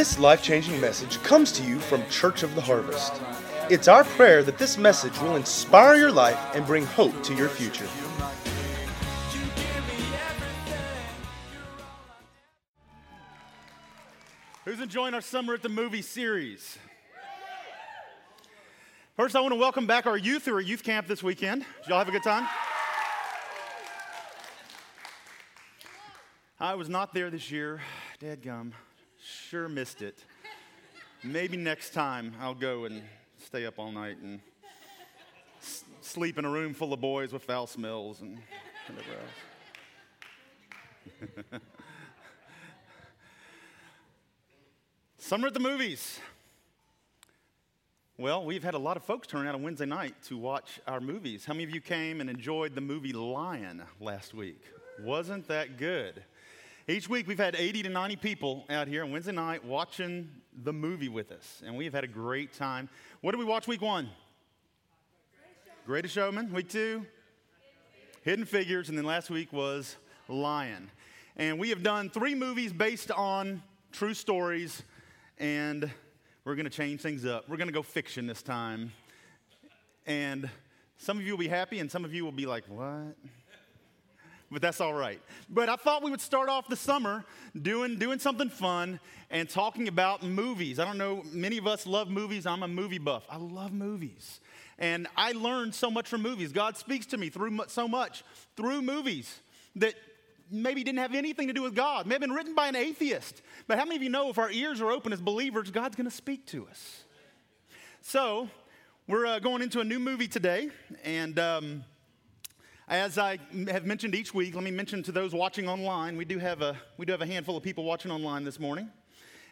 This life changing message comes to you from Church of the Harvest. It's our prayer that this message will inspire your life and bring hope to your future. Who's enjoying our Summer at the Movie series? First, I want to welcome back our youth who are at youth camp this weekend. Did y'all have a good time? I was not there this year. Dead gum. Sure missed it. Maybe next time I'll go and stay up all night and s- sleep in a room full of boys with foul smells and whatever else. Summer at the movies. Well, we've had a lot of folks turn out on Wednesday night to watch our movies. How many of you came and enjoyed the movie Lion last week? Wasn't that good? Each week we've had 80 to 90 people out here on Wednesday night watching the movie with us, and we've had a great time. What did we watch week one? Greatest Showman. Week two? Hidden Figures, and then last week was Lion. And we have done three movies based on true stories, and we're going to change things up. We're going to go fiction this time. And some of you will be happy, and some of you will be like, what? But that's all right. But I thought we would start off the summer doing, doing something fun and talking about movies. I don't know, many of us love movies. I'm a movie buff. I love movies. And I learned so much from movies. God speaks to me through so much through movies that maybe didn't have anything to do with God, may have been written by an atheist. But how many of you know if our ears are open as believers, God's going to speak to us? So, we're uh, going into a new movie today, and um, as I have mentioned each week, let me mention to those watching online, we do have a, we do have a handful of people watching online this morning.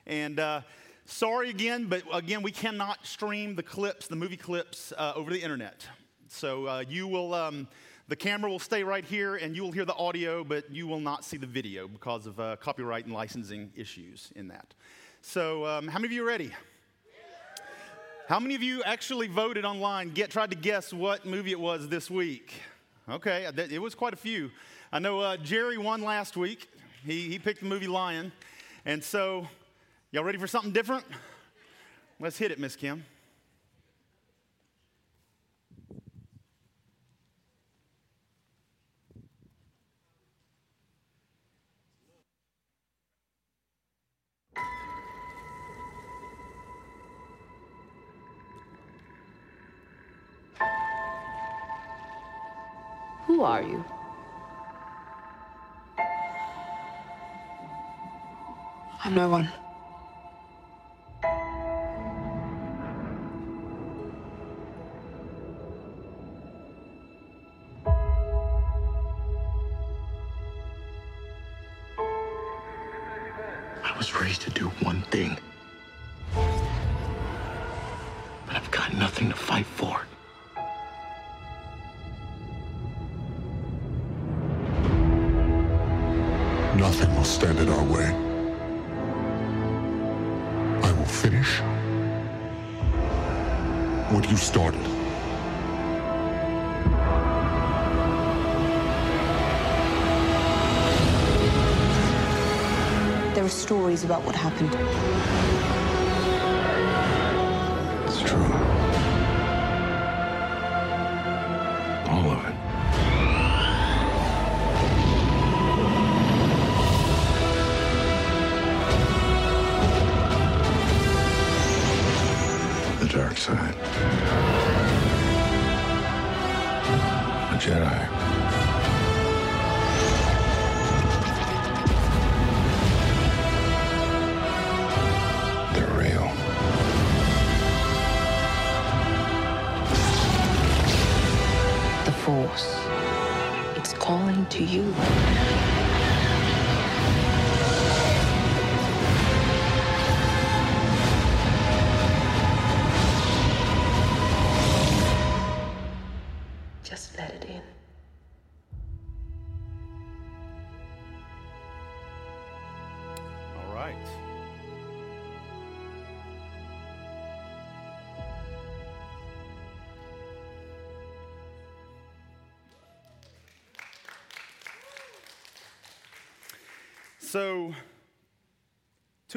And uh, sorry again, but again, we cannot stream the clips, the movie clips, uh, over the internet. So uh, you will, um, the camera will stay right here and you will hear the audio, but you will not see the video because of uh, copyright and licensing issues in that. So, um, how many of you are ready? How many of you actually voted online, get, tried to guess what movie it was this week? Okay, uh, it was quite a few. I know uh, Jerry won last week. He, he picked the movie Lion. And so, y'all ready for something different? Let's hit it, Miss Kim. Who are you? I'm no one. I was raised to do one thing. But I've got nothing to fight for. Nothing will stand in our way. I will finish what you started. There are stories about what happened.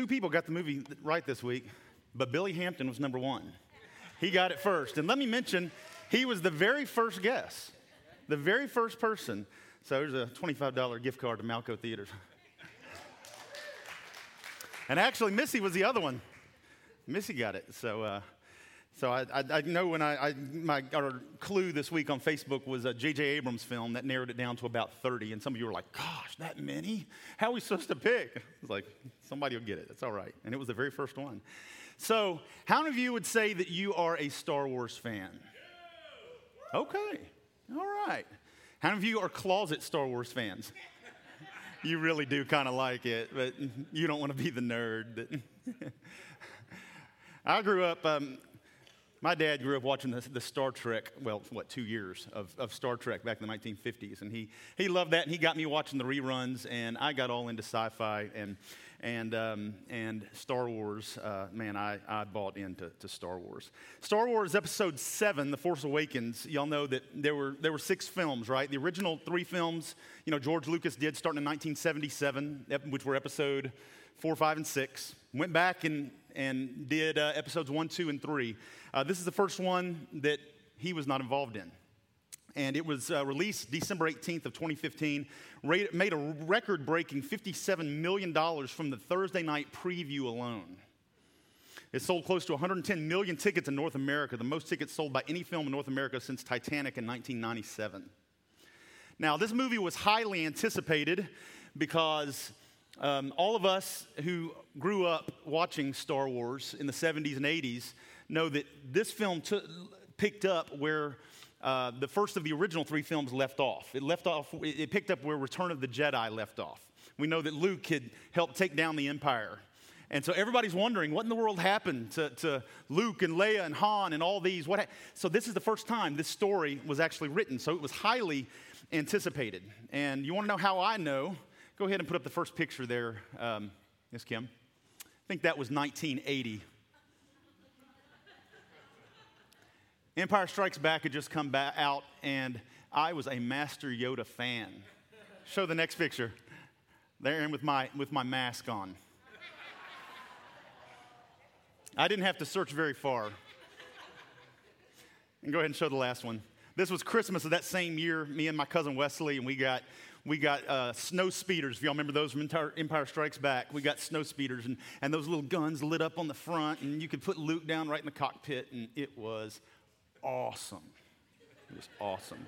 Two people got the movie right this week, but Billy Hampton was number one. He got it first. And let me mention, he was the very first guess, the very first person. So there's a $25 gift card to Malco Theaters. and actually, Missy was the other one. Missy got it. So, uh, so I, I, I, know when I, I my our clue this week on Facebook was a J.J. Abrams film that narrowed it down to about 30, and some of you were like, "Gosh, that many? How are we supposed to pick?" It's like somebody will get it. It's all right, and it was the very first one. So, how many of you would say that you are a Star Wars fan? Okay, all right. How many of you are closet Star Wars fans? you really do kind of like it, but you don't want to be the nerd. I grew up. Um, my dad grew up watching the, the, Star Trek, well, what, two years of, of Star Trek back in the 1950s. And he, he loved that, and he got me watching the reruns, and I got all into sci fi and, and, um, and Star Wars. Uh, man, I, I bought into to Star Wars. Star Wars Episode 7, The Force Awakens, y'all know that there were, there were six films, right? The original three films, you know, George Lucas did starting in 1977, which were episode four, five, and six. Went back and, and did uh, episodes one, two, and three. Uh, this is the first one that he was not involved in. And it was uh, released December 18th of 2015, made a record-breaking $57 million from the Thursday night preview alone. It sold close to 110 million tickets in North America, the most tickets sold by any film in North America since Titanic in 1997. Now, this movie was highly anticipated because um, all of us who grew up watching Star Wars in the 70s and 80s know that this film t- picked up where uh, the first of the original three films left off. It left off, it picked up where Return of the Jedi left off. We know that Luke had helped take down the Empire. And so everybody's wondering what in the world happened to, to Luke and Leia and Han and all these. What ha- so this is the first time this story was actually written. So it was highly anticipated. And you want to know how I know? Go ahead and put up the first picture there, um, Kim. I think that was 1980. Empire Strikes Back had just come back out, and I was a Master Yoda fan. Show the next picture. There, and with my, with my mask on. I didn't have to search very far. And go ahead and show the last one. This was Christmas of that same year, me and my cousin Wesley, and we got we got uh, snow speeders. If y'all remember those from Empire Strikes Back, we got snow speeders and, and those little guns lit up on the front, and you could put Luke down right in the cockpit, and it was awesome. It was awesome.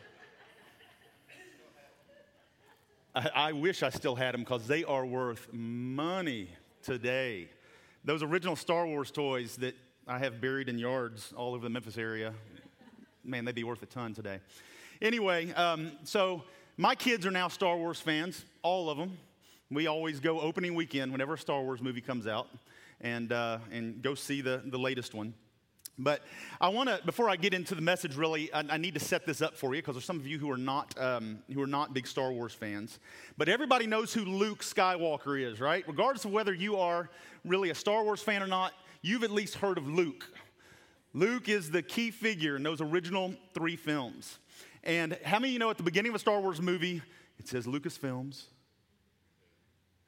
I, I wish I still had them because they are worth money today. Those original Star Wars toys that I have buried in yards all over the Memphis area, man, they'd be worth a ton today. Anyway, um, so my kids are now Star Wars fans, all of them. We always go opening weekend whenever a Star Wars movie comes out and, uh, and go see the, the latest one. But I want to, before I get into the message, really, I, I need to set this up for you because there's some of you who are not um, who are not big Star Wars fans. But everybody knows who Luke Skywalker is, right? Regardless of whether you are really a Star Wars fan or not, you've at least heard of Luke. Luke is the key figure in those original three films. And how many of you know at the beginning of a Star Wars movie, it says Lucasfilms,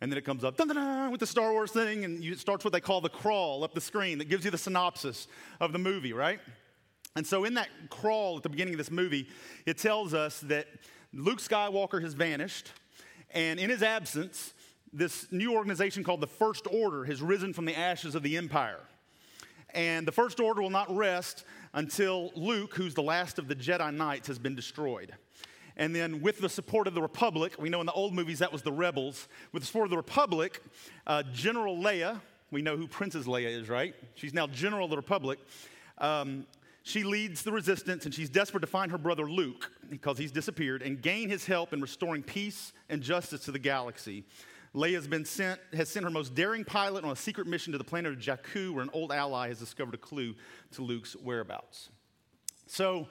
and then it comes up with the Star Wars thing, and it starts what they call the crawl up the screen that gives you the synopsis of the movie, right? And so, in that crawl at the beginning of this movie, it tells us that Luke Skywalker has vanished, and in his absence, this new organization called the First Order has risen from the ashes of the Empire. And the First Order will not rest until Luke, who's the last of the Jedi Knights, has been destroyed. And then, with the support of the Republic, we know in the old movies that was the rebels. With the support of the Republic, uh, General Leia, we know who Princess Leia is, right? She's now General of the Republic. Um, she leads the resistance and she's desperate to find her brother Luke because he's disappeared and gain his help in restoring peace and justice to the galaxy. Leia's been sent, has sent her most daring pilot on a secret mission to the planet of Jakku, where an old ally has discovered a clue to Luke's whereabouts. So,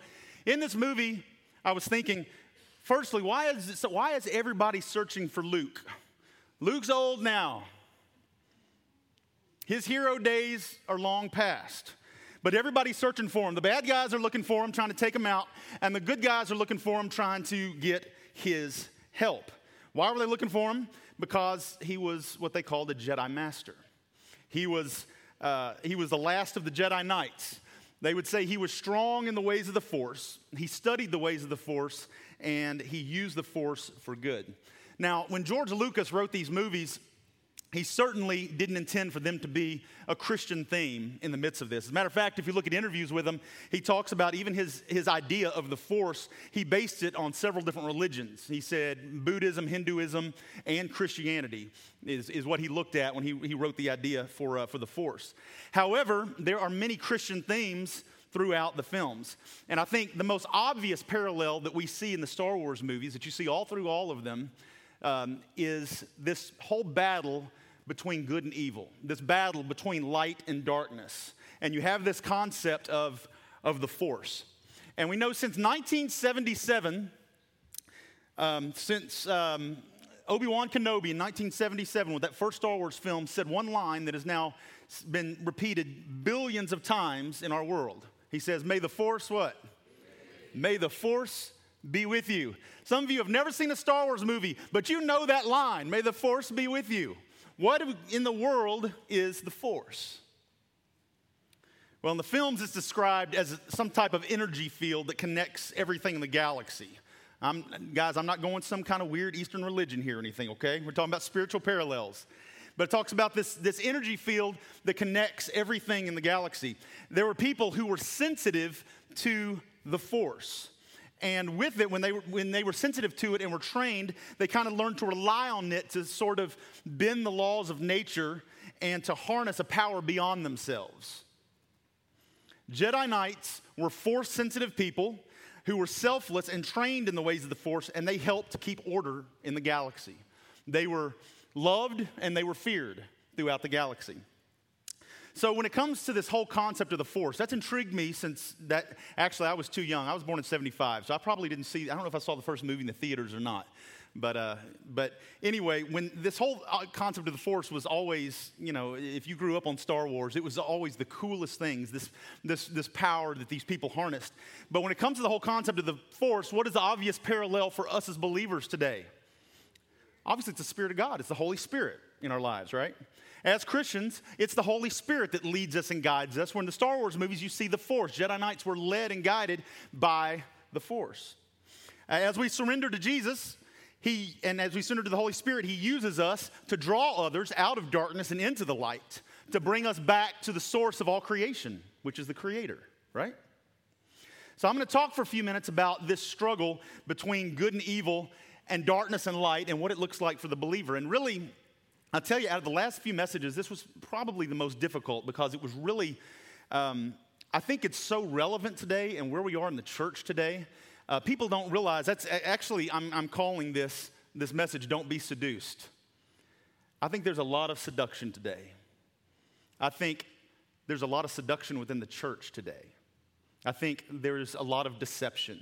in this movie, I was thinking, Firstly, why is, it, why is everybody searching for Luke? Luke's old now. His hero days are long past. But everybody's searching for him. The bad guys are looking for him, trying to take him out, and the good guys are looking for him, trying to get his help. Why were they looking for him? Because he was what they called a Jedi Master. He was, uh, he was the last of the Jedi Knights. They would say he was strong in the ways of the Force. He studied the ways of the Force, and he used the Force for good. Now, when George Lucas wrote these movies, he certainly didn't intend for them to be a Christian theme in the midst of this. As a matter of fact, if you look at interviews with him, he talks about even his, his idea of the force, he based it on several different religions. He said Buddhism, Hinduism, and Christianity is, is what he looked at when he, he wrote the idea for, uh, for the force. However, there are many Christian themes throughout the films. And I think the most obvious parallel that we see in the Star Wars movies, that you see all through all of them, um, is this whole battle between good and evil, this battle between light and darkness. And you have this concept of, of the force. And we know since 1977, um, since um, Obi Wan Kenobi in 1977, with that first Star Wars film, said one line that has now been repeated billions of times in our world. He says, May the force what? May the force be with you. Some of you have never seen a Star Wars movie, but you know that line, May the force be with you. What in the world is the force? Well, in the films, it's described as some type of energy field that connects everything in the galaxy. I'm, guys, I'm not going some kind of weird Eastern religion here or anything, okay? We're talking about spiritual parallels. But it talks about this, this energy field that connects everything in the galaxy. There were people who were sensitive to the force. And with it, when they, when they were sensitive to it and were trained, they kind of learned to rely on it to sort of bend the laws of nature and to harness a power beyond themselves. Jedi Knights were force sensitive people who were selfless and trained in the ways of the Force, and they helped to keep order in the galaxy. They were loved and they were feared throughout the galaxy. So when it comes to this whole concept of the force, that's intrigued me since that actually I was too young. I was born in 75, so I probably didn't see I don't know if I saw the first movie in the theaters or not. But, uh, but anyway, when this whole uh, concept of the Force was always, you know, if you grew up on Star Wars, it was always the coolest things, this, this, this power that these people harnessed. But when it comes to the whole concept of the Force, what is the obvious parallel for us as believers today? Obviously, it's the Spirit of God, it's the Holy Spirit in our lives, right? As Christians, it's the Holy Spirit that leads us and guides us. When in the Star Wars movies, you see the Force. Jedi Knights were led and guided by the Force. As we surrender to Jesus, he, and as we surrender to the Holy Spirit, He uses us to draw others out of darkness and into the light, to bring us back to the source of all creation, which is the Creator, right? So I'm going to talk for a few minutes about this struggle between good and evil and darkness and light and what it looks like for the believer. And really, I'll tell you, out of the last few messages, this was probably the most difficult because it was really, um, I think it's so relevant today and where we are in the church today. Uh, people don't realize that's actually, I'm, I'm calling this, this message, Don't Be Seduced. I think there's a lot of seduction today. I think there's a lot of seduction within the church today. I think there's a lot of deception.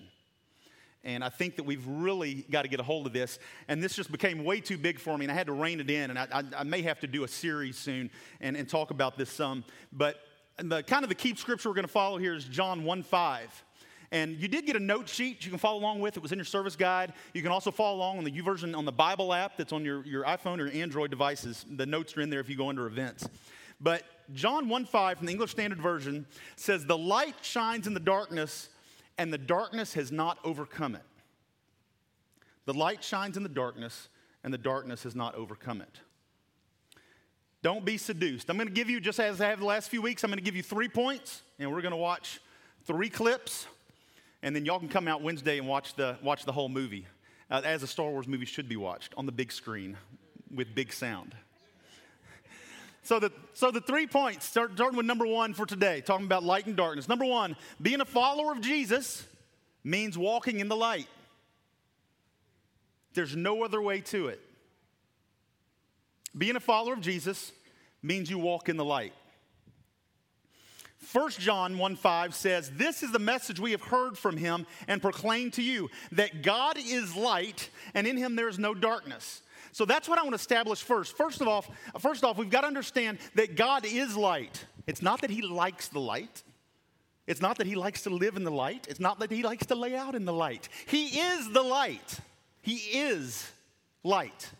And I think that we've really got to get a hold of this. And this just became way too big for me, and I had to rein it in. And I, I, I may have to do a series soon and, and talk about this some. But the kind of the key scripture we're going to follow here is John 1 5. And you did get a note sheet you can follow along with. It was in your service guide. You can also follow along on the YouVersion on the Bible app that's on your, your iPhone or Android devices. The notes are in there if you go under events. But John 1 5 from the English Standard Version says, The light shines in the darkness, and the darkness has not overcome it. The light shines in the darkness, and the darkness has not overcome it. Don't be seduced. I'm going to give you, just as I have the last few weeks, I'm going to give you three points, and we're going to watch three clips, and then y'all can come out Wednesday and watch the, watch the whole movie, uh, as a Star Wars movie should be watched on the big screen with big sound. So the, so the three points, start, starting with number one for today, talking about light and darkness. Number one, being a follower of Jesus means walking in the light. There's no other way to it. Being a follower of Jesus means you walk in the light. 1 John 1 5 says, This is the message we have heard from him and proclaimed to you that God is light and in him there is no darkness. So that's what I want to establish first. First of all, first off, we've got to understand that God is light. It's not that he likes the light. It's not that he likes to live in the light. It's not that he likes to lay out in the light. He is the light. He is light.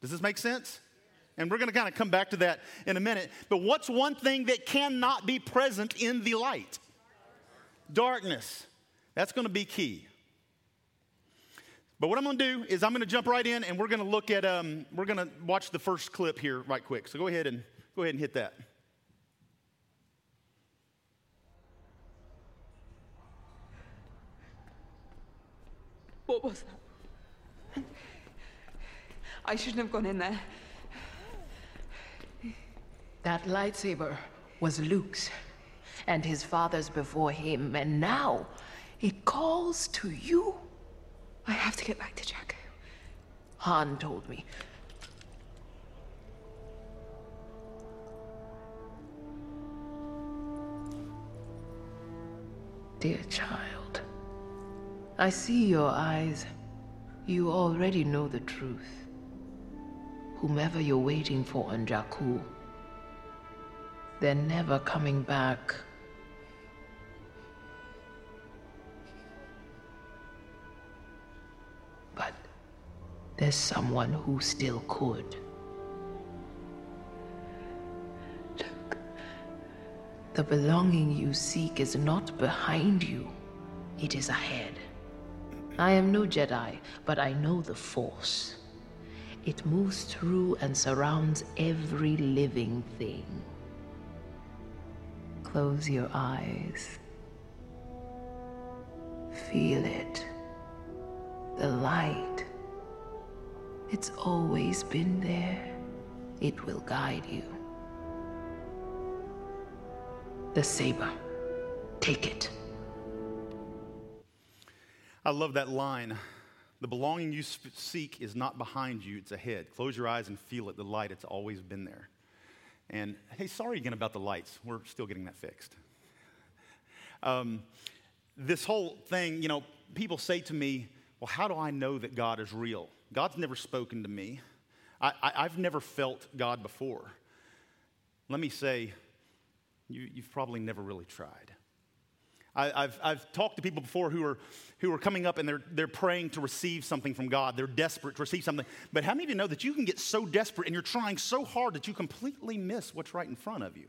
Does this make sense? And we're going to kind of come back to that in a minute. But what's one thing that cannot be present in the light? Darkness. That's going to be key. But what I'm going to do is I'm going to jump right in and we're going to look at, um, we're going to watch the first clip here right quick. So go ahead and go ahead and hit that. What was that? I shouldn't have gone in there. That lightsaber was Luke's and his father's before him, and now it calls to you. I have to get back to Jakku. Han told me. Dear child, I see your eyes. You already know the truth. Whomever you're waiting for on Jakku, they're never coming back. There's someone who still could. The belonging you seek is not behind you, it is ahead. I am no Jedi, but I know the Force. It moves through and surrounds every living thing. Close your eyes. Feel it. The light. It's always been there. It will guide you. The saber. Take it. I love that line. The belonging you seek is not behind you, it's ahead. Close your eyes and feel it, the light, it's always been there. And hey, sorry again about the lights. We're still getting that fixed. Um, this whole thing, you know, people say to me, well, how do I know that God is real? God's never spoken to me. I, have never felt God before. Let me say, you, you've probably never really tried. I, have I've talked to people before who are, who are coming up and they're, they're praying to receive something from God. They're desperate to receive something. But how many of you know that you can get so desperate and you're trying so hard that you completely miss what's right in front of you?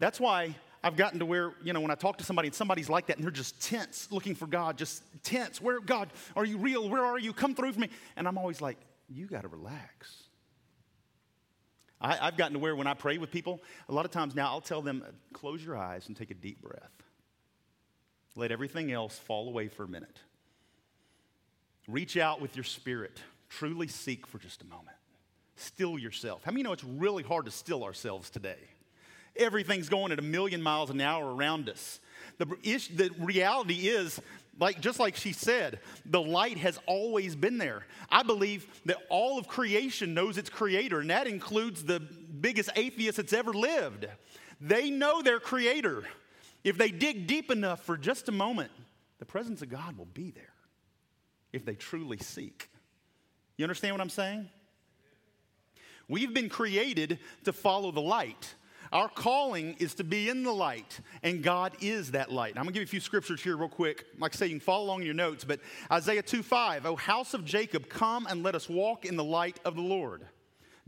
That's why I've gotten to where, you know, when I talk to somebody and somebody's like that and they're just tense, looking for God, just tense. Where, God, are you real? Where are you? Come through for me. And I'm always like, you got to relax. I, have gotten to where when I pray with people, a lot of times now I'll tell them, close your eyes and take a deep breath. Let everything else fall away for a minute. Reach out with your spirit. Truly seek for just a moment. Still yourself. How many know it's really hard to still ourselves today? Everything's going at a million miles an hour around us. The, issue, the reality is like just like she said, the light has always been there. I believe that all of creation knows its creator, and that includes the biggest atheist that's ever lived. They know their creator. If they dig deep enough for just a moment, the presence of God will be there if they truly seek. You understand what I'm saying? We've been created to follow the light. Our calling is to be in the light, and God is that light. I'm gonna give you a few scriptures here, real quick. Like I say, you can follow along in your notes, but Isaiah 2 5, O house of Jacob, come and let us walk in the light of the Lord.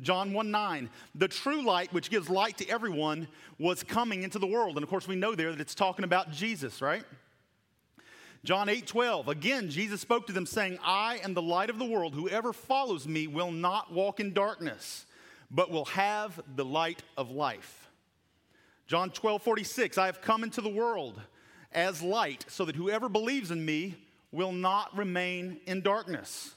John 1 9, the true light, which gives light to everyone, was coming into the world. And of course, we know there that it's talking about Jesus, right? John 8 12, again, Jesus spoke to them, saying, I am the light of the world. Whoever follows me will not walk in darkness, but will have the light of life. John 12, 46, I have come into the world as light, so that whoever believes in me will not remain in darkness.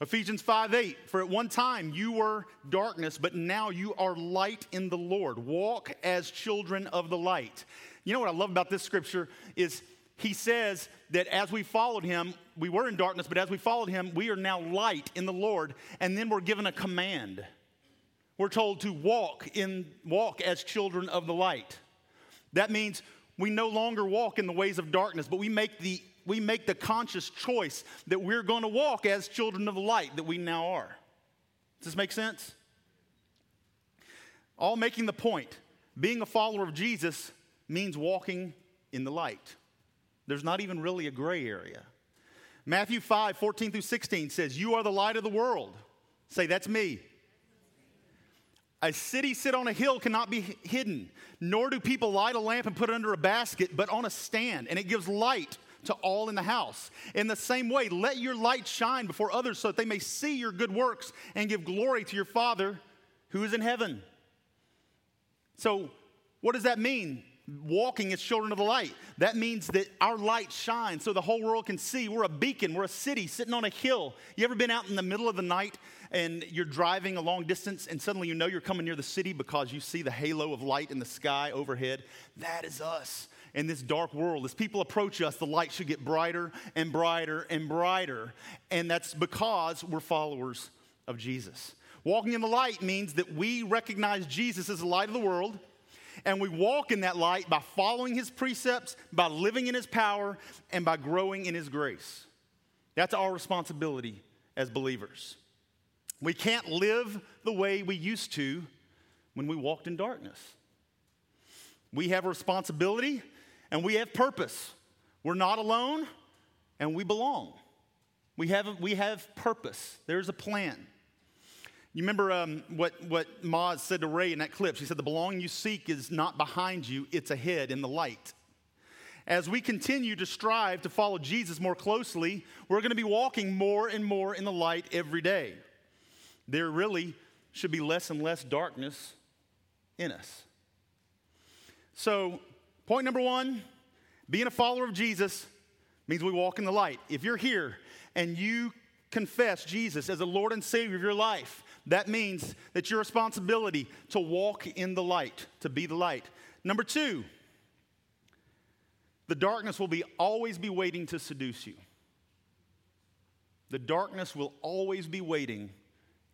Ephesians 5 8, for at one time you were darkness, but now you are light in the Lord. Walk as children of the light. You know what I love about this scripture is he says that as we followed him, we were in darkness, but as we followed him, we are now light in the Lord. And then we're given a command. We're told to walk in walk as children of the light. That means we no longer walk in the ways of darkness, but we make the we make the conscious choice that we're going to walk as children of the light that we now are. Does this make sense? All making the point, being a follower of Jesus means walking in the light. There's not even really a gray area. Matthew 5, 14 through 16 says, You are the light of the world. Say, that's me. A city sit on a hill cannot be hidden, nor do people light a lamp and put it under a basket, but on a stand, and it gives light to all in the house. In the same way, let your light shine before others so that they may see your good works and give glory to your Father who is in heaven. So, what does that mean? Walking as children of the light. That means that our light shines so the whole world can see. We're a beacon, we're a city sitting on a hill. You ever been out in the middle of the night and you're driving a long distance and suddenly you know you're coming near the city because you see the halo of light in the sky overhead? That is us in this dark world. As people approach us, the light should get brighter and brighter and brighter. And that's because we're followers of Jesus. Walking in the light means that we recognize Jesus as the light of the world. And we walk in that light by following his precepts, by living in his power, and by growing in his grace. That's our responsibility as believers. We can't live the way we used to when we walked in darkness. We have responsibility and we have purpose. We're not alone and we belong. We have, we have purpose. There's a plan. You remember um, what, what Maz said to Rey in that clip? She said, The belonging you seek is not behind you, it's ahead in the light. As we continue to strive to follow Jesus more closely, we're going to be walking more and more in the light every day. There really should be less and less darkness in us. So, Point number one being a follower of Jesus means we walk in the light. If you're here and you confess Jesus as the Lord and Savior of your life, that means that your responsibility to walk in the light, to be the light. Number two, the darkness will be always be waiting to seduce you. The darkness will always be waiting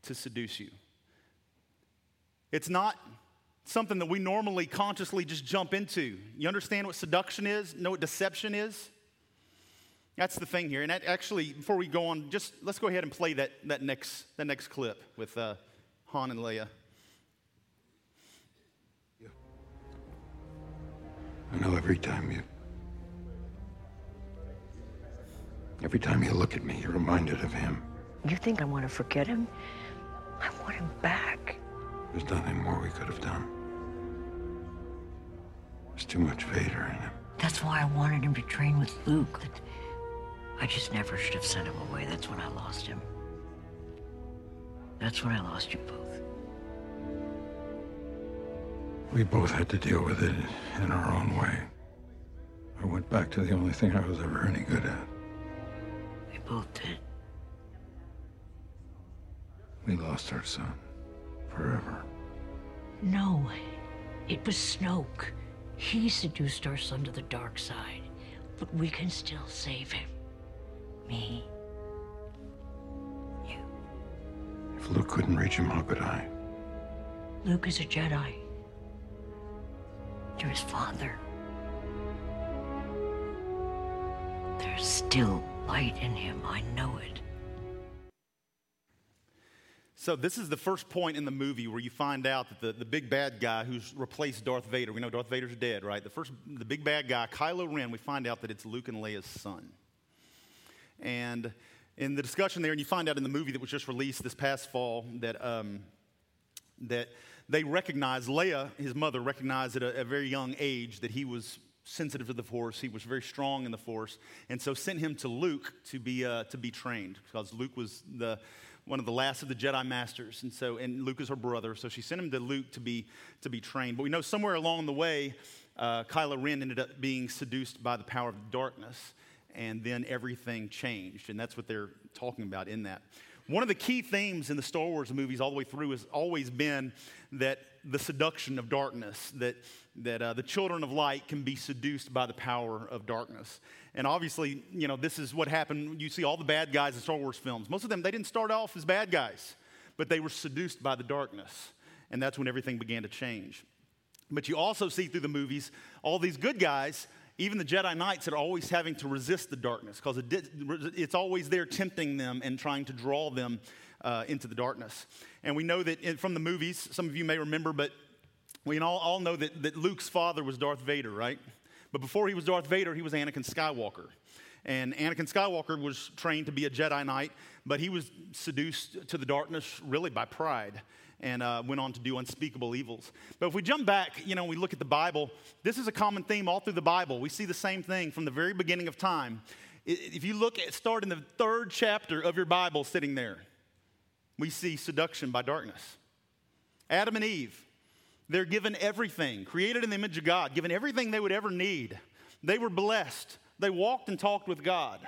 to seduce you. It's not something that we normally consciously just jump into. You understand what seduction is? Know what deception is? That's the thing here. And that actually, before we go on, just let's go ahead and play that, that, next, that next clip with uh, Han and Leia. I know every time you. Every time you look at me, you're reminded of him. You think I want to forget him? I want him back. There's nothing more we could have done. There's too much Vader in him. That's why I wanted him to train with Luke. That I just never should have sent him away. That's when I lost him. That's when I lost you both. We both had to deal with it in our own way. I went back to the only thing I was ever any good at. We both did. We lost our son. Forever. No. It was Snoke. He seduced our son to the dark side, but we can still save him. Me. You. If Luke couldn't reach him, how could I? Luke is a Jedi. You're his father. There's still light in him. I know it. So, this is the first point in the movie where you find out that the, the big bad guy who's replaced Darth Vader, we know Darth Vader's dead, right? The first, the big bad guy, Kylo Ren, we find out that it's Luke and Leia's son. And in the discussion there, and you find out in the movie that was just released this past fall that, um, that they recognized, Leia, his mother, recognized at a, a very young age that he was sensitive to the force. He was very strong in the force, and so sent him to Luke to be uh, to be trained because Luke was the one of the last of the Jedi masters. And so, and Luke is her brother. So she sent him to Luke to be, to be trained. But we know somewhere along the way, uh, Kylo Ren ended up being seduced by the power of darkness. And then everything changed. And that's what they're talking about in that. One of the key themes in the Star Wars movies all the way through has always been that the seduction of darkness, that, that uh, the children of light can be seduced by the power of darkness. And obviously, you know, this is what happened. You see all the bad guys in Star Wars films. Most of them, they didn't start off as bad guys, but they were seduced by the darkness. And that's when everything began to change. But you also see through the movies all these good guys even the Jedi Knights are always having to resist the darkness because it it's always there tempting them and trying to draw them uh, into the darkness. And we know that in, from the movies, some of you may remember, but we all, all know that, that Luke's father was Darth Vader, right? But before he was Darth Vader, he was Anakin Skywalker. And Anakin Skywalker was trained to be a Jedi Knight, but he was seduced to the darkness really by pride and uh, went on to do unspeakable evils. But if we jump back, you know, we look at the Bible, this is a common theme all through the Bible. We see the same thing from the very beginning of time. If you look at, start in the third chapter of your Bible sitting there, we see seduction by darkness. Adam and Eve, they're given everything, created in the image of God, given everything they would ever need. They were blessed. They walked and talked with God.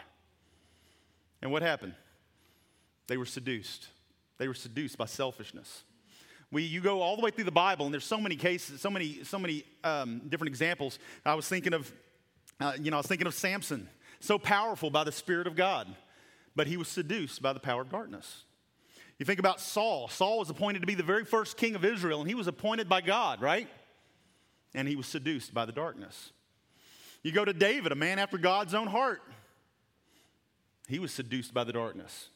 And what happened? They were seduced. They were seduced by selfishness. We, you go all the way through the Bible, and there's so many cases, so many, so many um, different examples. I was thinking of, uh, you know, I was thinking of Samson, so powerful by the Spirit of God, but he was seduced by the power of darkness. You think about Saul. Saul was appointed to be the very first king of Israel, and he was appointed by God, right? And he was seduced by the darkness. You go to David, a man after God's own heart. He was seduced by the darkness.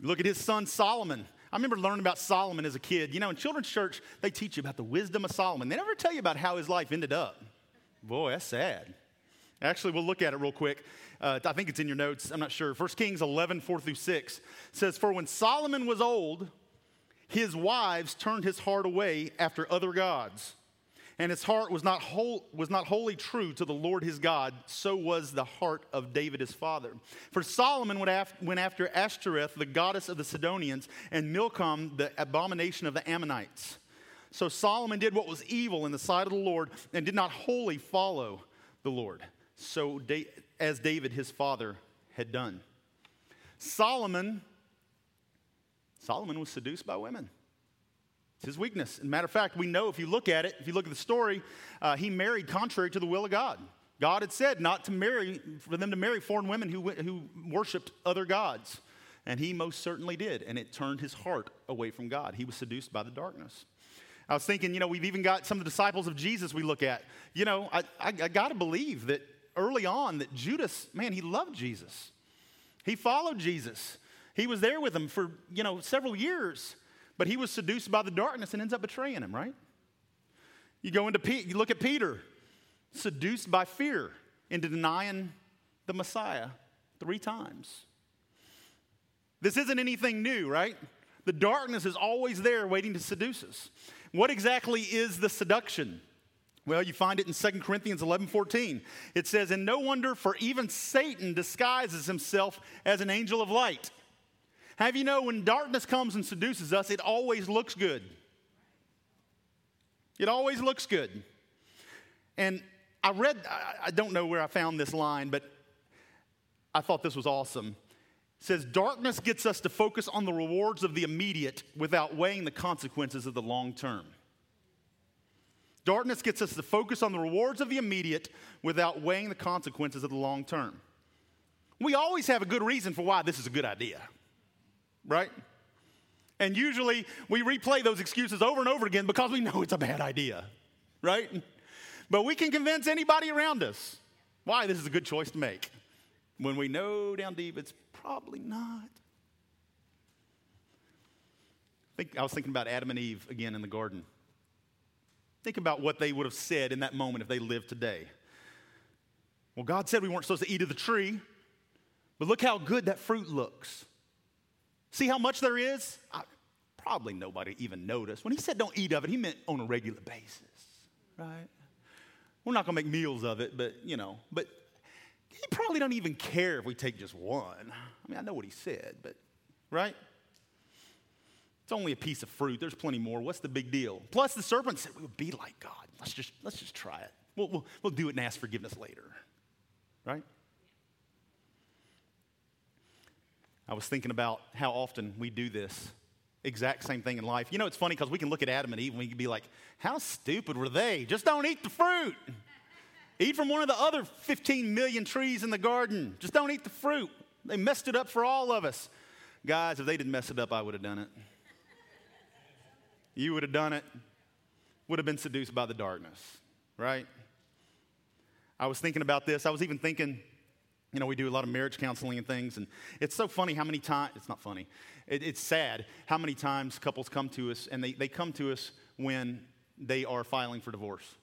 look at his son Solomon. I remember learning about Solomon as a kid. You know, in children's church, they teach you about the wisdom of Solomon. They never tell you about how his life ended up. Boy, that's sad. Actually, we'll look at it real quick. Uh, I think it's in your notes. I'm not sure. 1 Kings 11, 4 through 6 says, For when Solomon was old, his wives turned his heart away after other gods and his heart was not, whole, was not wholly true to the Lord his God, so was the heart of David his father. For Solomon went after Ashtoreth, the goddess of the Sidonians, and Milcom, the abomination of the Ammonites. So Solomon did what was evil in the sight of the Lord and did not wholly follow the Lord, so as David his father had done. Solomon, Solomon was seduced by women. It's his weakness. As matter of fact, we know if you look at it, if you look at the story, uh, he married contrary to the will of God. God had said not to marry, for them to marry foreign women who, who worshiped other gods. And he most certainly did. And it turned his heart away from God. He was seduced by the darkness. I was thinking, you know, we've even got some of the disciples of Jesus we look at. You know, I, I, I got to believe that early on that Judas, man, he loved Jesus. He followed Jesus. He was there with him for, you know, several years. But he was seduced by the darkness and ends up betraying him, right? You go into Pete, you look at Peter, seduced by fear into denying the Messiah three times. This isn't anything new, right? The darkness is always there waiting to seduce us. What exactly is the seduction? Well, you find it in 2 Corinthians 11 14. It says, And no wonder, for even Satan disguises himself as an angel of light. Have you know when darkness comes and seduces us, it always looks good. It always looks good. And I read, I don't know where I found this line, but I thought this was awesome. It says, Darkness gets us to focus on the rewards of the immediate without weighing the consequences of the long term. Darkness gets us to focus on the rewards of the immediate without weighing the consequences of the long term. We always have a good reason for why this is a good idea right? And usually we replay those excuses over and over again because we know it's a bad idea, right? But we can convince anybody around us why this is a good choice to make when we know down deep it's probably not. Think, I was thinking about Adam and Eve again in the garden. Think about what they would have said in that moment if they lived today. Well, God said we weren't supposed to eat of the tree, but look how good that fruit looks. See how much there is? I, probably nobody even noticed. When he said don't eat of it, he meant on a regular basis, right? We're not to make meals of it, but you know, but he probably don't even care if we take just one. I mean, I know what he said, but right? It's only a piece of fruit. There's plenty more. What's the big deal? Plus, the serpent said we would be like God. Let's just let's just try it. We'll, we'll, we'll do it and ask forgiveness later, right? I was thinking about how often we do this exact same thing in life. You know, it's funny because we can look at Adam and Eve and we can be like, how stupid were they? Just don't eat the fruit. Eat from one of the other 15 million trees in the garden. Just don't eat the fruit. They messed it up for all of us. Guys, if they didn't mess it up, I would have done it. You would have done it. Would have been seduced by the darkness, right? I was thinking about this. I was even thinking you know, we do a lot of marriage counseling and things, and it's so funny how many times, it's not funny, it, it's sad how many times couples come to us and they, they come to us when they are filing for divorce.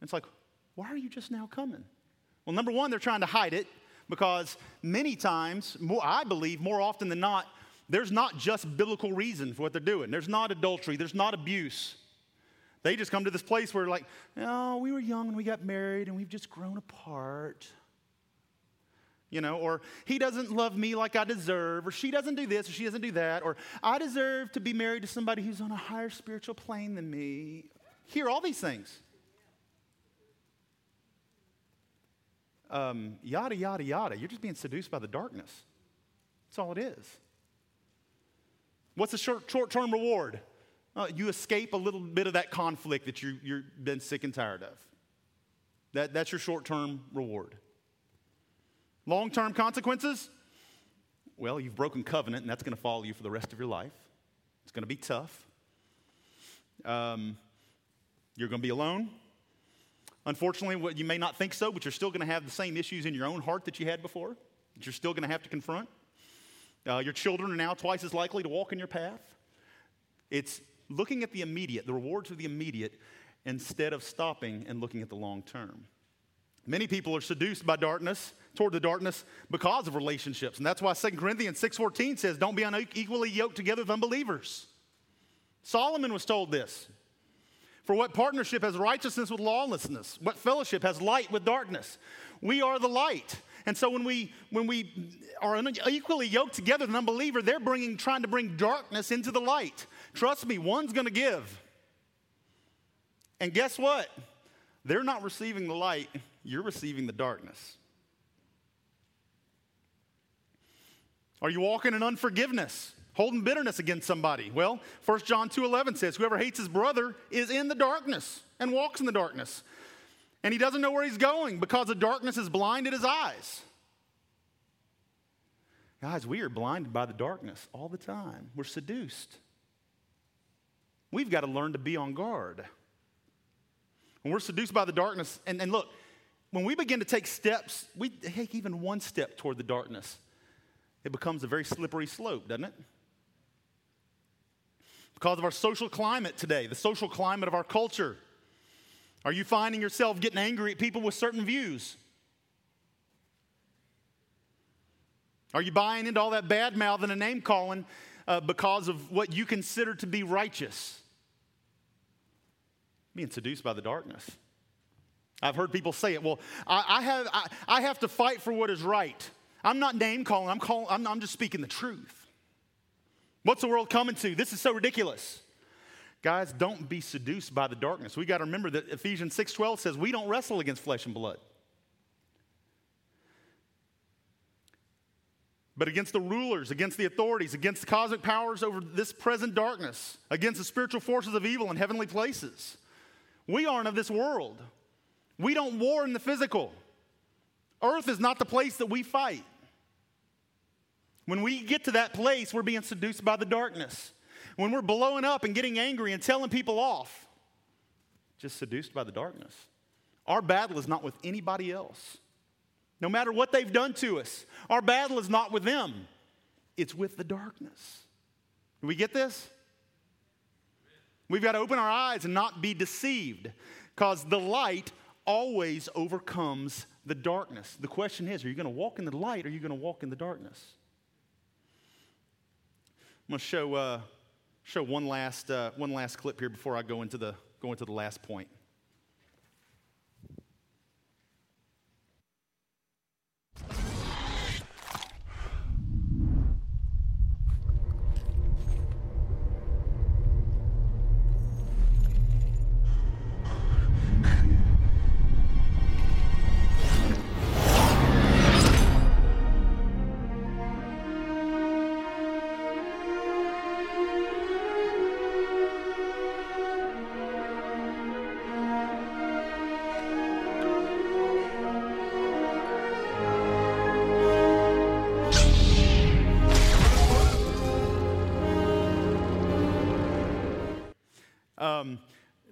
It's like, why are you just now coming? Well, number one, they're trying to hide it, because many times, more, I believe, more often than not, there's not just biblical reason for what they're doing. There's not adultery, there's not abuse. They just come to this place where, like, oh, we were young and we got married and we've just grown apart. You know, or he doesn't love me like I deserve, or she doesn't do this, or she doesn't do that, or I deserve to be married to somebody who's on a higher spiritual plane than me. Hear all these things. Um, yada, yada, yada. You're just being seduced by the darkness. That's all it is. What's the short, short-term reward? Uh, you escape a little bit of that conflict that you, you've been sick and tired of. That, that's your short-term reward. Long-term consequences? Well, you've broken covenant, and that's going to follow you for the rest of your life. It's going to be tough. Um, you're going to be alone. Unfortunately, what you may not think so, but you're still going to have the same issues in your own heart that you had before, that you're still going to have to confront. Uh, your children are now twice as likely to walk in your path. It's looking at the immediate, the rewards of the immediate, instead of stopping and looking at the long term. Many people are seduced by darkness, toward the darkness, because of relationships. And that's why 2 Corinthians 6.14 says, don't be unequally yoked together with unbelievers. Solomon was told this. For what partnership has righteousness with lawlessness? What fellowship has light with darkness? We are the light. And so when we when we are equally yoked together with an unbeliever, they're bringing trying to bring darkness into the light. Trust me, one's going to give. And guess what? They're not receiving the light, you're receiving the darkness. Are you walking in unforgiveness? Holding bitterness against somebody? Well, 1 John 2:11 says, "Whoever hates his brother is in the darkness and walks in the darkness." And he doesn't know where he's going because the darkness has blinded his eyes. Guys, we are blinded by the darkness all the time. We're seduced. We've got to learn to be on guard. When we're seduced by the darkness, and, and look, when we begin to take steps, we take even one step toward the darkness, it becomes a very slippery slope, doesn't it? Because of our social climate today, the social climate of our culture, are you finding yourself getting angry at people with certain views? Are you buying into all that bad mouthing and name calling uh, because of what you consider to be righteous? Being seduced by the darkness. I've heard people say it. Well, I, I have, I, I, have to fight for what is right. I'm not name calling, I'm, calling I'm, I'm just speaking the truth. What's the world coming to? This is so ridiculous. Guys, don't be seduced by the darkness. We got to remember that Ephesians 6:12 says we don't wrestle against flesh and blood. But against the rulers, against the authorities, against the cosmic powers over this present darkness, against the spiritual forces of evil in heavenly places. We aren't of this world. We don't war in the physical. Earth is not the place that we fight. When we get to that place, we're being seduced by the darkness when we're blowing up and getting angry and telling people off, just seduced by the darkness. Our battle is not with anybody else. No matter what they've done to us, our battle is not with them, it's with the darkness. Do we get this? We've got to open our eyes and not be deceived because the light always overcomes the darkness. The question is are you going to walk in the light or are you going to walk in the darkness? I'm going to show uh, show one last, uh, one last clip here before I go into the, go into the last point.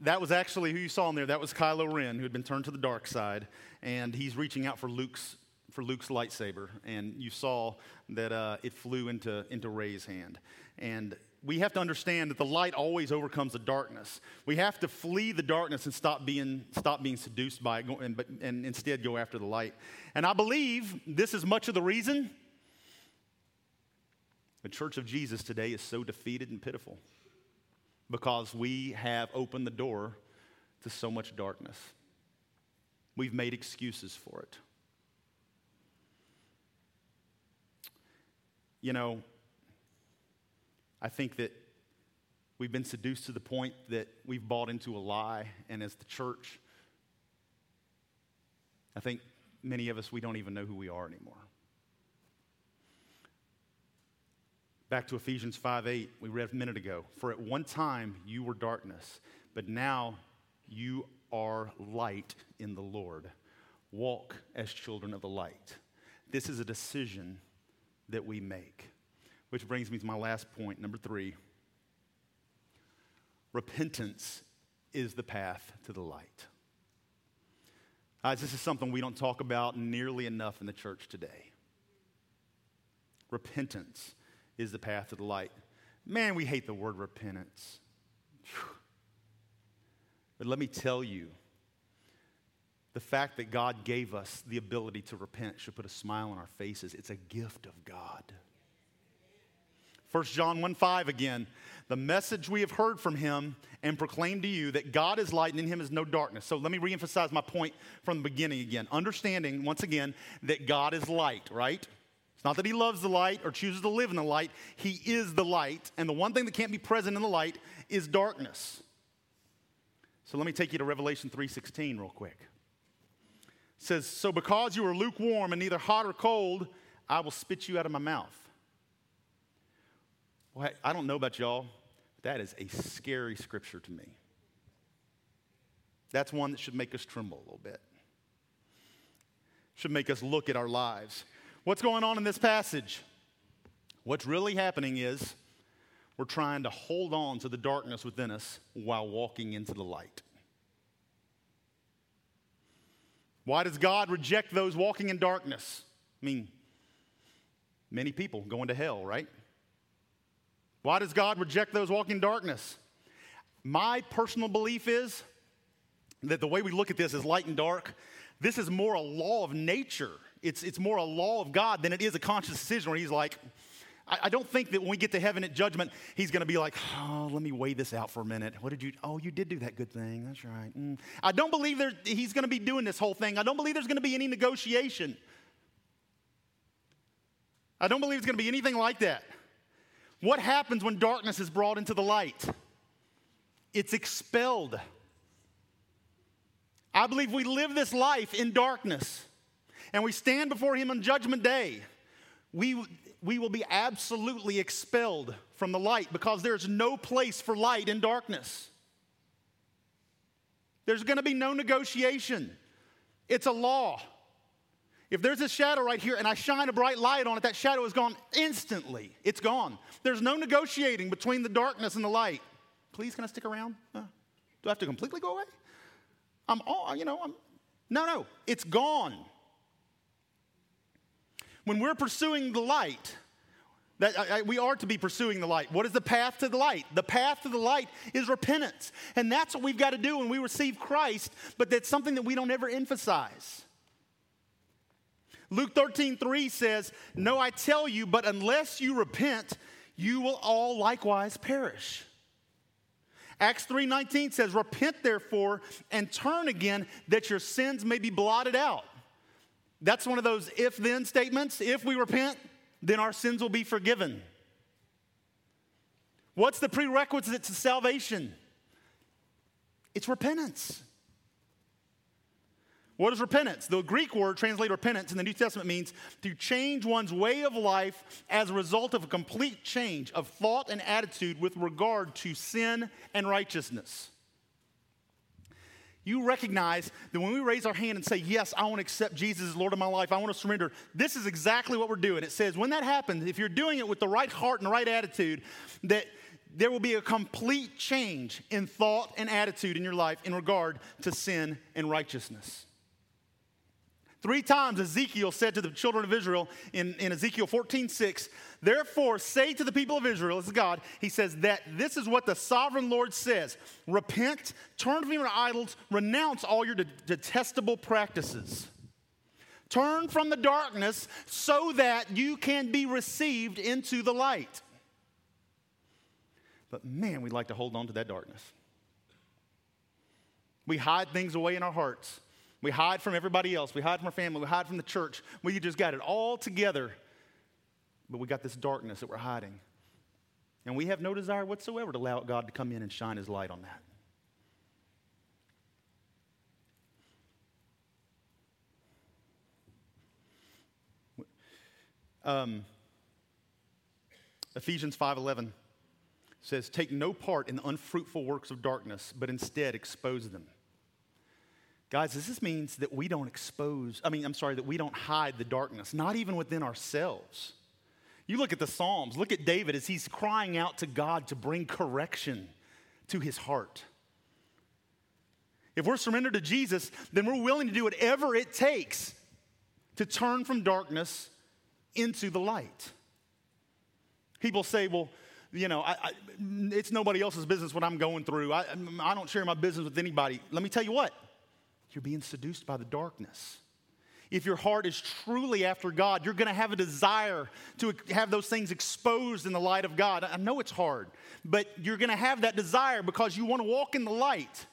That was actually who you saw in there. That was Kylo Ren, who had been turned to the dark side, and he's reaching out for Luke's for Luke's lightsaber, and you saw that uh, it flew into into Rey's hand. And we have to understand that the light always overcomes the darkness. We have to flee the darkness and stop being, stop being seduced by it and, and instead go after the light. And I believe this is much of the reason the church of Jesus today is so defeated and pitiful because we have opened the door to so much darkness. We've made excuses for it. You know, I think that we've been seduced to the point that we've bought into a lie, and as the church, I think many of us, we don't even know who we are anymore. Back to Ephesians 5 8, we read a minute ago. For at one time you were darkness, but now you are light in the Lord. Walk as children of the light. This is a decision that we make. Which brings me to my last point, number three. Repentance is the path to the light. Guys, this is something we don't talk about nearly enough in the church today. Repentance is the path to the light. Man, we hate the word repentance. But let me tell you, the fact that God gave us the ability to repent should put a smile on our faces. It's a gift of God. 1 John 1 5 again. The message we have heard from him and proclaimed to you that God is light and in him is no darkness. So let me reemphasize my point from the beginning again. Understanding, once again, that God is light, right? It's not that he loves the light or chooses to live in the light. He is the light. And the one thing that can't be present in the light is darkness. So let me take you to Revelation 3:16 real quick. It says, "So because you are lukewarm and neither hot or cold, I will spit you out of my mouth." Well, I don't know about y'all, but that is a scary scripture to me. That's one that should make us tremble a little bit, should make us look at our lives. What's going on in this passage? What's really happening is we're trying to hold on to the darkness within us while walking into the light. Why does God reject those walking in darkness? I mean, many people going to hell, right? Why does God reject those walking in darkness? My personal belief is that the way we look at this as light and dark, this is more a law of nature. It's, it's more a law of God than it is a conscious decision where He's like, I, I don't think that when we get to heaven at judgment, He's going to be like, oh, let me weigh this out for a minute. What did you, oh, you did do that good thing. That's right. Mm. I don't believe there, He's going to be doing this whole thing. I don't believe there's going to be any negotiation. I don't believe it's going to be anything like that. What happens when darkness is brought into the light? It's expelled. I believe we live this life in darkness and we stand before Him on Judgment Day. We, we will be absolutely expelled from the light because there's no place for light in darkness. There's going to be no negotiation. It's a law. If there's a shadow right here and I shine a bright light on it, that shadow is gone instantly. It's gone. There's no negotiating between the darkness and the light. Please, can I stick around? Uh, do I have to completely go away? I'm all, you know, I'm, no, no, it's gone. When we're pursuing the light, that I, I, we are to be pursuing the light. What is the path to the light? The path to the light is repentance. And that's what we've got to do when we receive Christ, but that's something that we don't ever emphasize. Luke 13, 3 says, No, I tell you, but unless you repent, you will all likewise perish. Acts 3:19 says, "Repent therefore and turn again that your sins may be blotted out." That's one of those if then statements. If we repent, then our sins will be forgiven. What's the prerequisite to salvation? It's repentance. What is repentance? The Greek word translated repentance in the New Testament means to change one's way of life as a result of a complete change of thought and attitude with regard to sin and righteousness. You recognize that when we raise our hand and say, Yes, I want to accept Jesus as Lord of my life, I want to surrender, this is exactly what we're doing. It says, when that happens, if you're doing it with the right heart and the right attitude, that there will be a complete change in thought and attitude in your life in regard to sin and righteousness. Three times Ezekiel said to the children of Israel in, in Ezekiel 14, 6, Therefore say to the people of Israel, this is God, he says that this is what the sovereign Lord says Repent, turn from your idols, renounce all your de- detestable practices. Turn from the darkness so that you can be received into the light. But man, we'd like to hold on to that darkness. We hide things away in our hearts. We hide from everybody else. We hide from our family. We hide from the church. We just got it all together. But we got this darkness that we're hiding. And we have no desire whatsoever to allow God to come in and shine his light on that. Um, Ephesians 5:11 says, "Take no part in the unfruitful works of darkness, but instead expose them." Guys, this means that we don't expose, I mean, I'm sorry, that we don't hide the darkness, not even within ourselves. You look at the Psalms, look at David as he's crying out to God to bring correction to his heart. If we're surrendered to Jesus, then we're willing to do whatever it takes to turn from darkness into the light. People say, well, you know, I, I, it's nobody else's business what I'm going through. I, I don't share my business with anybody. Let me tell you what, you're being seduced by the darkness. If your heart is truly after God, you're going to have a desire to have those things exposed in the light of God. I know it's hard, but you're going to have that desire because you want to walk in the light.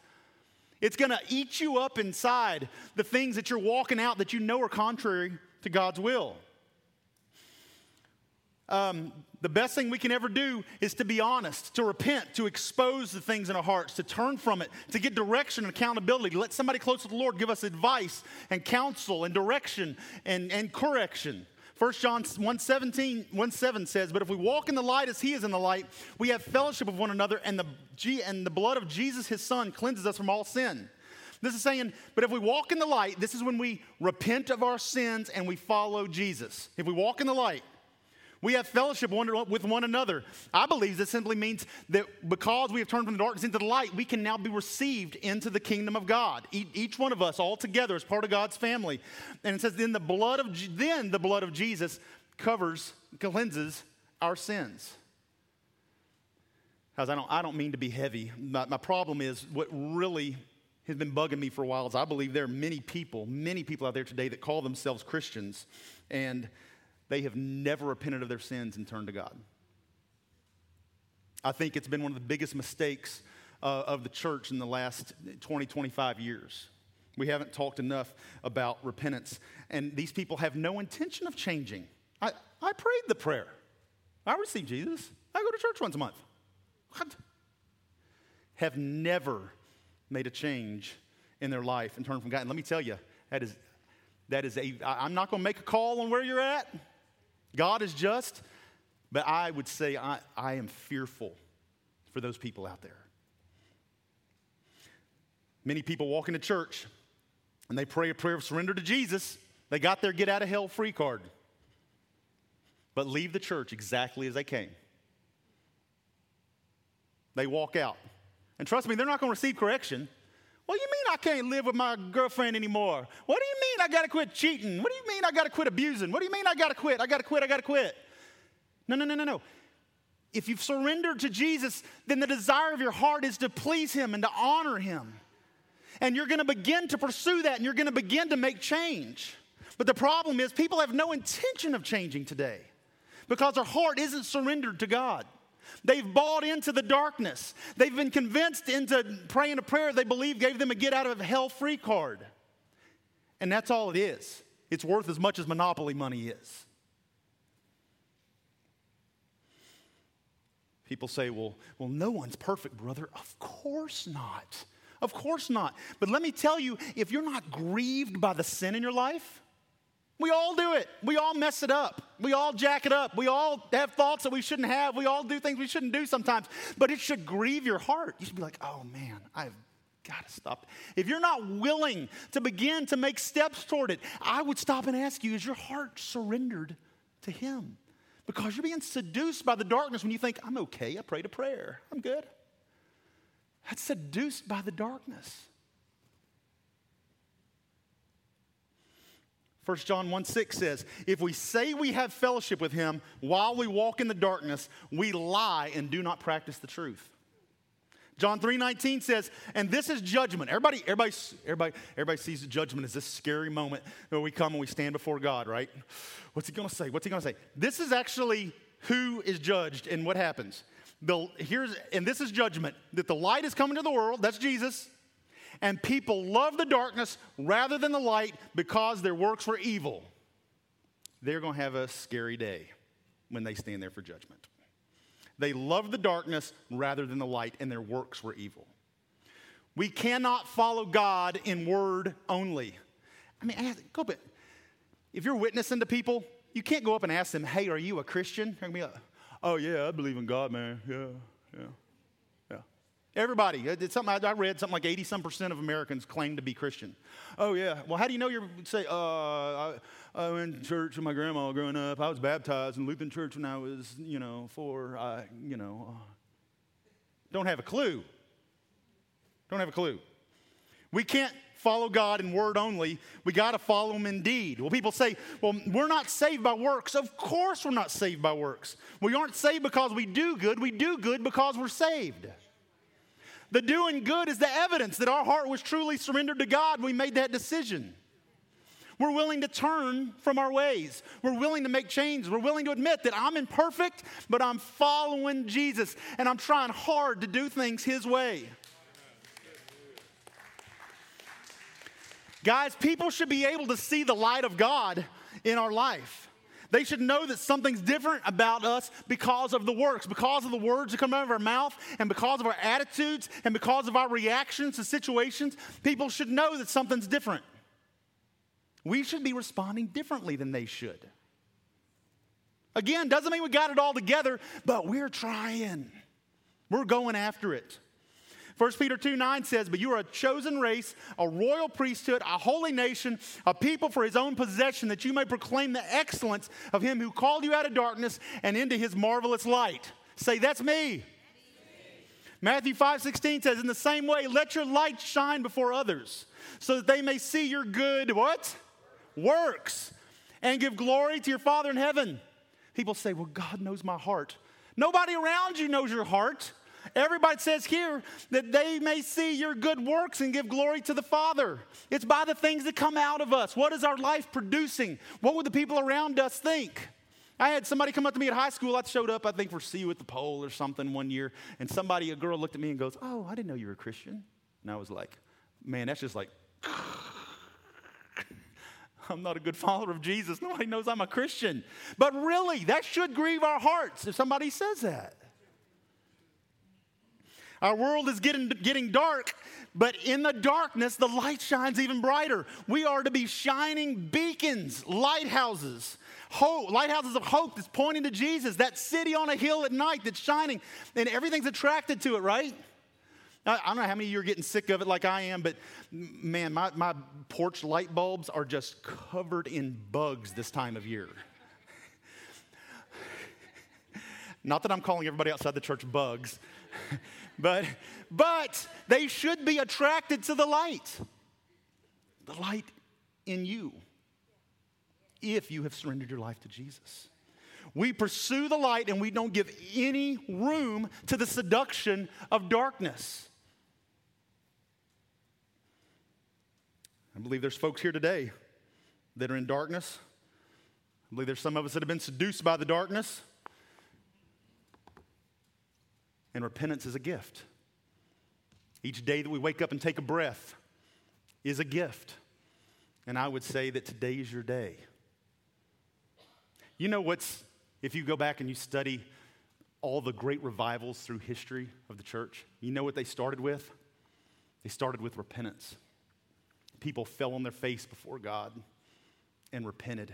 It's going to eat you up inside the things that you're walking out that you know are contrary to God's will um, the best thing we can ever do is to be honest, to repent, to expose the things in our hearts, to turn from it, to get direction and accountability, to let somebody close to the Lord give us advice and counsel and direction and, and correction. 1 John 1 17, 1 7 says, But if we walk in the light as he is in the light, we have fellowship with one another, and the, and the blood of Jesus, his son, cleanses us from all sin. This is saying, but if we walk in the light, this is when we repent of our sins and we follow Jesus. If we walk in the light, we have fellowship with one another. I believe this simply means that because we have turned from the darkness into the light, we can now be received into the kingdom of God. Each one of us, all together, as part of God's family. And it says, then the blood of then the blood of Jesus covers, cleanses our sins. Because I don't, I don't mean to be heavy. My, my problem is what really has been bugging me for a while is I believe there are many people, many people out there today that call themselves Christians, and they have never repented of their sins and turned to God. I think it's been one of the biggest mistakes uh, of the church in the last 20, 25 years. We haven't talked enough about repentance, and these people have no intention of changing. I, I prayed the prayer. I received Jesus. I go to church once a month. What? Have never made a change in their life and turned from God. And let me tell you, that is, that is a, I'm not going to make a call on where you're at. God is just, but I would say I, I am fearful for those people out there. Many people walk into church and they pray a prayer of surrender to Jesus. They got their get out of hell free card, but leave the church exactly as they came. They walk out. And trust me, they're not going to receive correction. What do you mean I can't live with my girlfriend anymore? What do you mean I got to quit cheating? What do you mean I got to quit abusing? What do you mean I got to quit? I got to quit. I got to quit. No, no, no, no, no. If you've surrendered to Jesus, then the desire of your heart is to please Him and to honor Him. And you're to begin to pursue that and you're to begin to make change. But the problem is, people have no intention of changing today because their heart isn't surrendered to God. They've bought into the darkness. They've been convinced into praying a prayer they believe gave them a get out of hell free card. And that's all it is. It's worth as much as monopoly money is. People say, well, well, no one's perfect, brother. Of course not. Of course not. But let me tell you, if you're not grieved by the sin in your life, we all do it. We all mess it up. We all jack it up. We all have thoughts that we shouldn't have. We all do things we shouldn't do sometimes. But it should grieve your heart. You should be like, oh man, I've got to stop. If you're not willing to begin to make steps toward it, I would stop and ask you, is your heart surrendered to Him? Because you're being seduced by the darkness when you think, I'm okay, I prayed a prayer, I'm good. That's seduced by the darkness. 1 John 1 6 says, If we say we have fellowship with him while we walk in the darkness, we lie and do not practice the truth. John 3:19 says, and this is judgment. Everybody, everybody, everybody, everybody sees the judgment as this scary moment where we come and we stand before God, right? What's he gonna say? What's he gonna say? This is actually who is judged and what happens. The, here's, and this is judgment that the light is coming to the world, that's Jesus, and people love the darkness rather than the light because their works were evil. They're gonna have a scary day when they stand there for judgment. They loved the darkness rather than the light, and their works were evil. We cannot follow God in word only. I mean, go but If you're witnessing to people, you can't go up and ask them, "Hey, are you a Christian?" They're gonna be like, "Oh yeah, I believe in God, man. Yeah, yeah." Everybody, it's something I read. Something like 80 some percent of Americans claim to be Christian. Oh yeah. Well, how do you know you're say? Uh, I, I went to church with my grandma growing up. I was baptized in Lutheran church when I was, you know, four. I, you know, uh, don't have a clue. Don't have a clue. We can't follow God in word only. We got to follow Him in deed. Well, people say, well, we're not saved by works. Of course, we're not saved by works. We aren't saved because we do good. We do good because we're saved. The doing good is the evidence that our heart was truly surrendered to God. We made that decision. We're willing to turn from our ways. We're willing to make changes. We're willing to admit that I'm imperfect, but I'm following Jesus and I'm trying hard to do things His way. Guys, people should be able to see the light of God in our life. They should know that something's different about us because of the works, because of the words that come out of our mouth, and because of our attitudes, and because of our reactions to situations. People should know that something's different. We should be responding differently than they should. Again, doesn't mean we got it all together, but we're trying. We're going after it. 1 Peter 2 9 says, But you are a chosen race, a royal priesthood, a holy nation, a people for his own possession, that you may proclaim the excellence of him who called you out of darkness and into his marvelous light. Say, That's me. Matthew 5 16 says, In the same way, let your light shine before others, so that they may see your good, what? Works, and give glory to your Father in heaven. People say, Well, God knows my heart. Nobody around you knows your heart. Everybody says here that they may see your good works and give glory to the Father. It's by the things that come out of us. What is our life producing? What would the people around us think? I had somebody come up to me at high school. I showed up, I think, for See You at the Pole or something one year. And somebody, a girl, looked at me and goes, Oh, I didn't know you were a Christian. And I was like, Man, that's just like, I'm not a good follower of Jesus. Nobody knows I'm a Christian. But really, that should grieve our hearts if somebody says that. Our world is getting, getting dark, but in the darkness, the light shines even brighter. We are to be shining beacons, lighthouses, hope, lighthouses of hope that's pointing to Jesus, that city on a hill at night that's shining, and everything's attracted to it, right? I, don't know how many of you are getting sick of it like I am, but man, my, my porch light bulbs are just covered in bugs this time of year. Not that I'm calling everybody outside the church bugs, but, but they should be attracted to the light. The light in you, if you have surrendered your life to Jesus. We pursue the light and we don't give any room to the seduction of darkness. I believe there's folks here today that are in darkness. I believe there's some of us that have been seduced by the darkness. And repentance is a gift. Each day that we wake up and take a breath is a gift. And I would say that today is your day. You know what's, if you go back and you study all the great revivals through history of the church, you know what they started with? They started with repentance. People fell on their face before God and repented,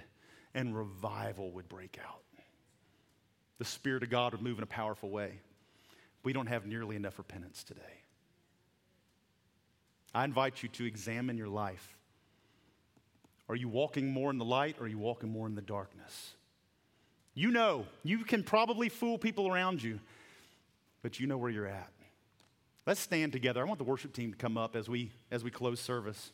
and revival would break out. The Spirit of God would move in a powerful way we don't have nearly enough repentance today. I invite you to examine your life. Are you walking more in the light or are you walking more in the darkness? You know, you can probably fool people around you, but you know where you're at. Let's stand together. I want the worship team to come up as we as we close service.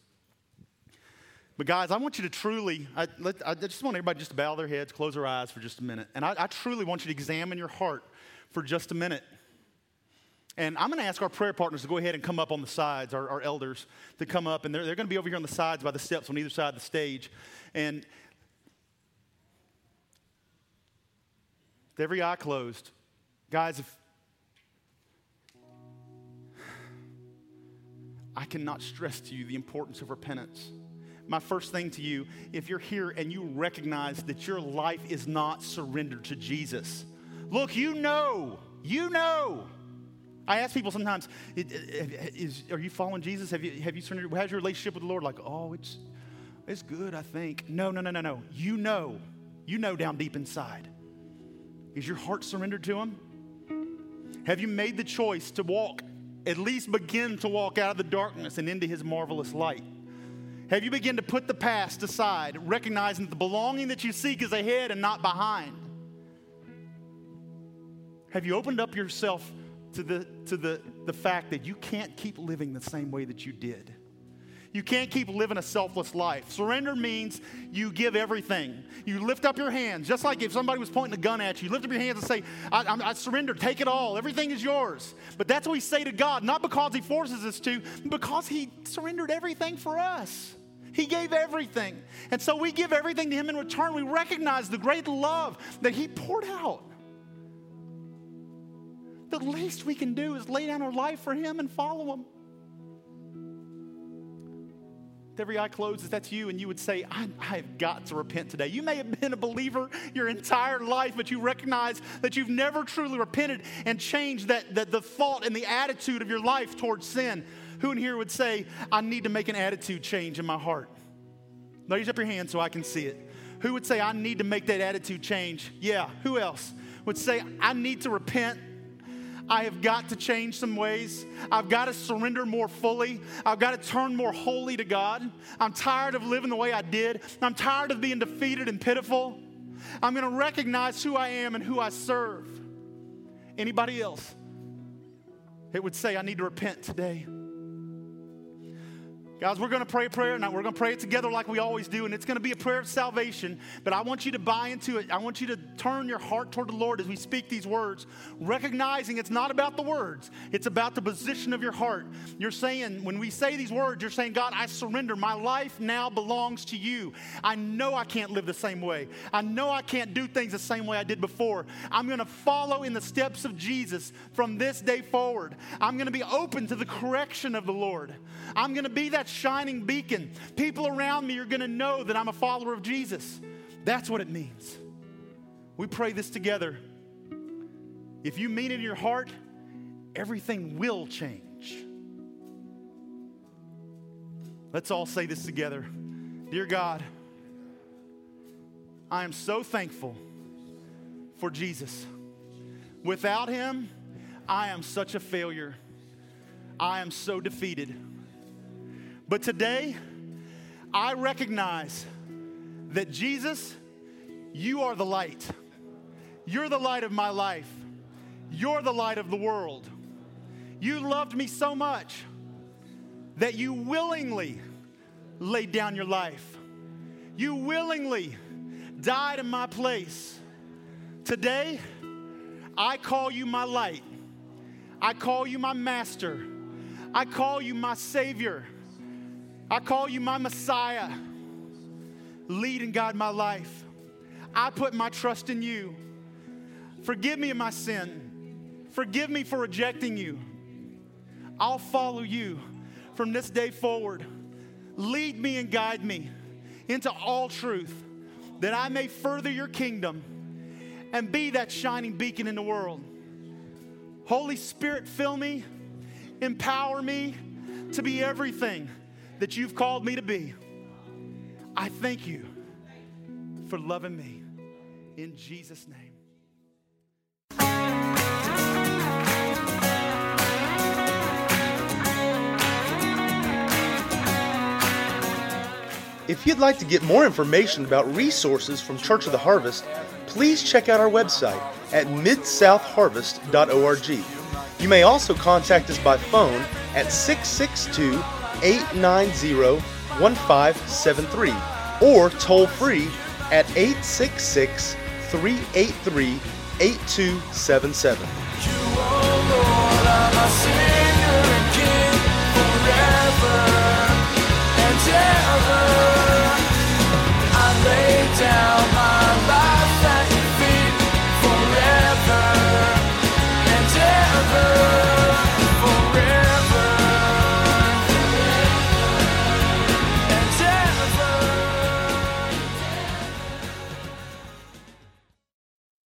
But guys, I want you to truly, I, let, I just want everybody just to bow their heads, close their eyes for just a minute. And I, I truly want you to examine your heart for just a minute. And I'm going to ask our prayer partners to go ahead and come up on the sides, our, our elders to come up. And they're, they're going to be over here on the sides by the steps on either side of the stage. And with every eye closed, guys, if I cannot stress to you the importance of repentance my first thing to you if you're here and you recognize that your life is not surrendered to Jesus, look, you know, you know. I ask people sometimes, is, are you following Jesus? Have you, have you surrendered? How's your relationship with the Lord? Like, oh, it's, it's good, I think. No, no, no, no, no. You know. You know down deep inside. Is your heart surrendered to Him? Have you made the choice to walk, at least begin to walk out of the darkness and into His marvelous light? Have you begun to put the past aside, recognizing that the belonging that you seek is ahead and not behind? Have you opened up yourself to the, to the, the fact that you can't keep living the same way that you did? You can't keep living a selfless life. Surrender means you give everything. You lift up your hands, just like if somebody was pointing a gun at you. you Lift up your hands and say, I, I, I surrender, take it all. Everything is yours. But that's what we say to God, not because He forces us to, because He surrendered everything for us. He gave everything. And so we give everything to Him in return. We recognize the great love that He poured out. The least we can do is lay down our life for Him and follow Him. If every eye closes, that's you, and you would say, I, have got to repent today. You may have been a believer your entire life, but you recognize that you've never truly repented and changed that, that the thought and the attitude of your life towards sin. Who in here would say, I need to make an attitude change in my heart? Raise up your hand so I can see it. Who would say, I need to make that attitude change? Yeah. Who else would say, I need to repent? I have got to change some ways. I've got to surrender more fully. I've got to turn more wholly to God. I'm tired of living the way I did. I'm tired of being defeated and pitiful. I'm going to recognize who I am and who I serve. Anybody else? It would say, I need to repent today. Guys, we're going to pray a prayer now. We're going to pray it together like we always do, and it's going to be a prayer of salvation. But I want you to buy into it. I want you to turn your heart toward the Lord as we speak these words, recognizing it's not about the words, it's about the position of your heart. You're saying, when we say these words, you're saying, God, I surrender. My life now belongs to you. I know I can't live the same way. I know I can't do things the same way I did before. I'm going to follow in the steps of Jesus from this day forward. I'm going to be open to the correction of the Lord. I'm going to be that shining beacon. People around me are going to know that I'm a follower of Jesus. That's what it means. We pray this together. If you mean it in your heart, everything will change. Let's all say this together. Dear God, I am so thankful for Jesus. Without him, I am such a failure. I am so defeated. But today, I recognize that Jesus, you are the light. You're the light of my life. You're the light of the world. You loved me so much that you willingly laid down your life. You willingly died in my place. Today, I call you my light. I call you my master. I call you my savior. I call you my Messiah. Lead guide my life. I put my trust in you. Forgive me of my sin. Forgive me for rejecting you. I'll follow you from this day forward. Lead me and guide me into all truth that I may further your kingdom and be that shining beacon in the world. Holy Spirit, fill me, empower me to be everything that you've called me to be. I thank you for loving me. In Jesus' name. If you'd like to get more information about resources from Church of the Harvest, please check out our website at midsouthharvest.org. You may also contact us by phone at 662 890 1573 or toll free at 866 383 8277.